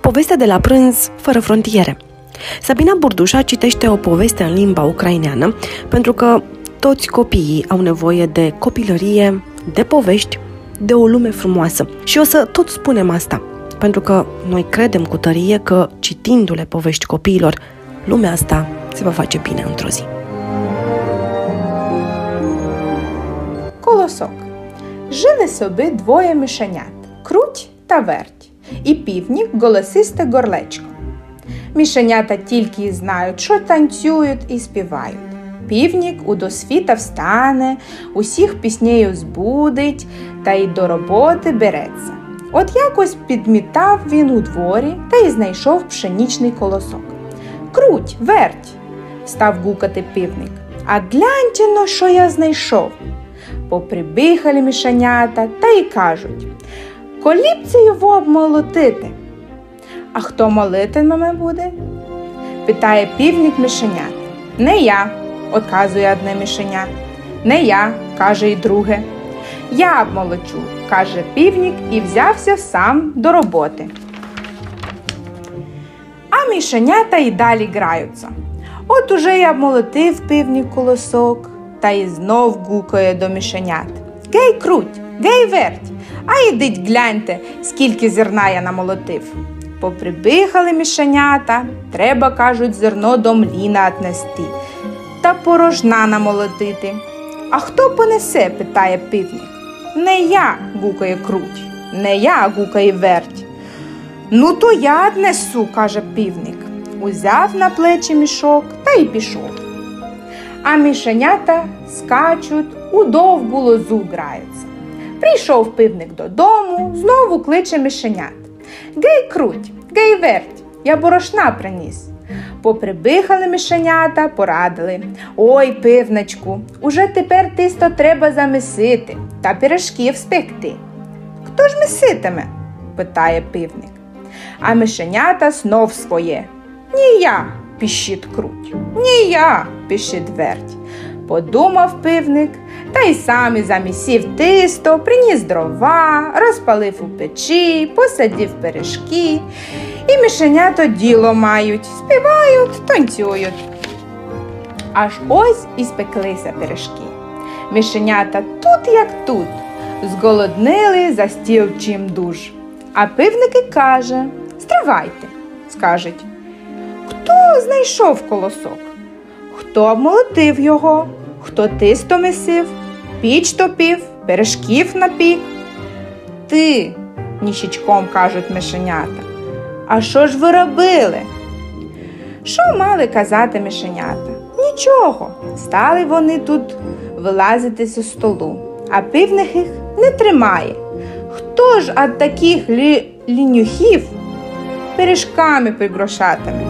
Povestea de la prânz fără frontiere. Sabina Burdușa citește o poveste în limba ucraineană pentru că toți copiii au nevoie de copilărie, de povești, de o lume frumoasă. Și o să tot spunem asta, pentru că noi credem cu tărie că, citindu-le povești copiilor, lumea asta se va face bine într-o zi. Колосок. Жили собі двоє мишенят круть та верть, І півнік голосисте горлечко. Мішенята тільки й знають, що танцюють і співають. Півнік у досвіта встане, усіх піснею збудить та й до роботи береться. От якось підмітав він у дворі та й знайшов пшенічний колосок. Круть, верть, став гукати півник. А гляньте но, що я знайшов. Поприбігали мішенята та й кажуть Колі це його обмолотити. А хто молитиме буде? питає півник мишенят. Не я, отказує одне мишеня. Не я, каже й друге. Я обмолочу, каже півник і взявся сам до роботи. А мішенята й далі граються. От уже я обмолотив півник колосок, та й знов гукає до мішенят. Гей, круть, гей, верть, а ідіть гляньте, скільки зерна я намолотив. Поприбігали мішенята, треба, кажуть, зерно до мліна отнести та порожна намолотити. А хто понесе? питає півник. Не я, гукає круть, не я гукає верть. Ну, то я однесу, каже півник. Узяв на плечі мішок та й пішов. А мішенята скачуть, у довгу лозу граються. Прийшов пивник додому, знову кличе мишенят. Гей, круть, гей, верть, я борошна приніс. Поприбихали мишенята, порадили. Ой, пивничку, уже тепер тисто треба замісити та пиріжків спекти. Хто ж миситиме? питає пивник. А мишенята знов своє. Ні я, піщить круть, ні я, піщить верть. Подумав пивник, та й сам і замісів тисто, приніс дрова, розпалив у печі, посадів пиріжки. І мишенято діло мають, співають, танцюють. Аж ось і спеклися пиріжки. Мишенята тут, як тут, зголоднили за стіл чим дуж. А пивники каже Стривайте, скажуть. Хто знайшов колосок? Хто обмолотив його? Хто тисто месив, піч топів, пиріжків напік? Ти, ніщичком кажуть мишенята. А що ж ви робили? Що мали казати мишенята? Нічого. Стали вони тут вилазити зі столу, а пивних їх не тримає. Хто ж від таких лі... лінюхів пиріжками пригрошатиме?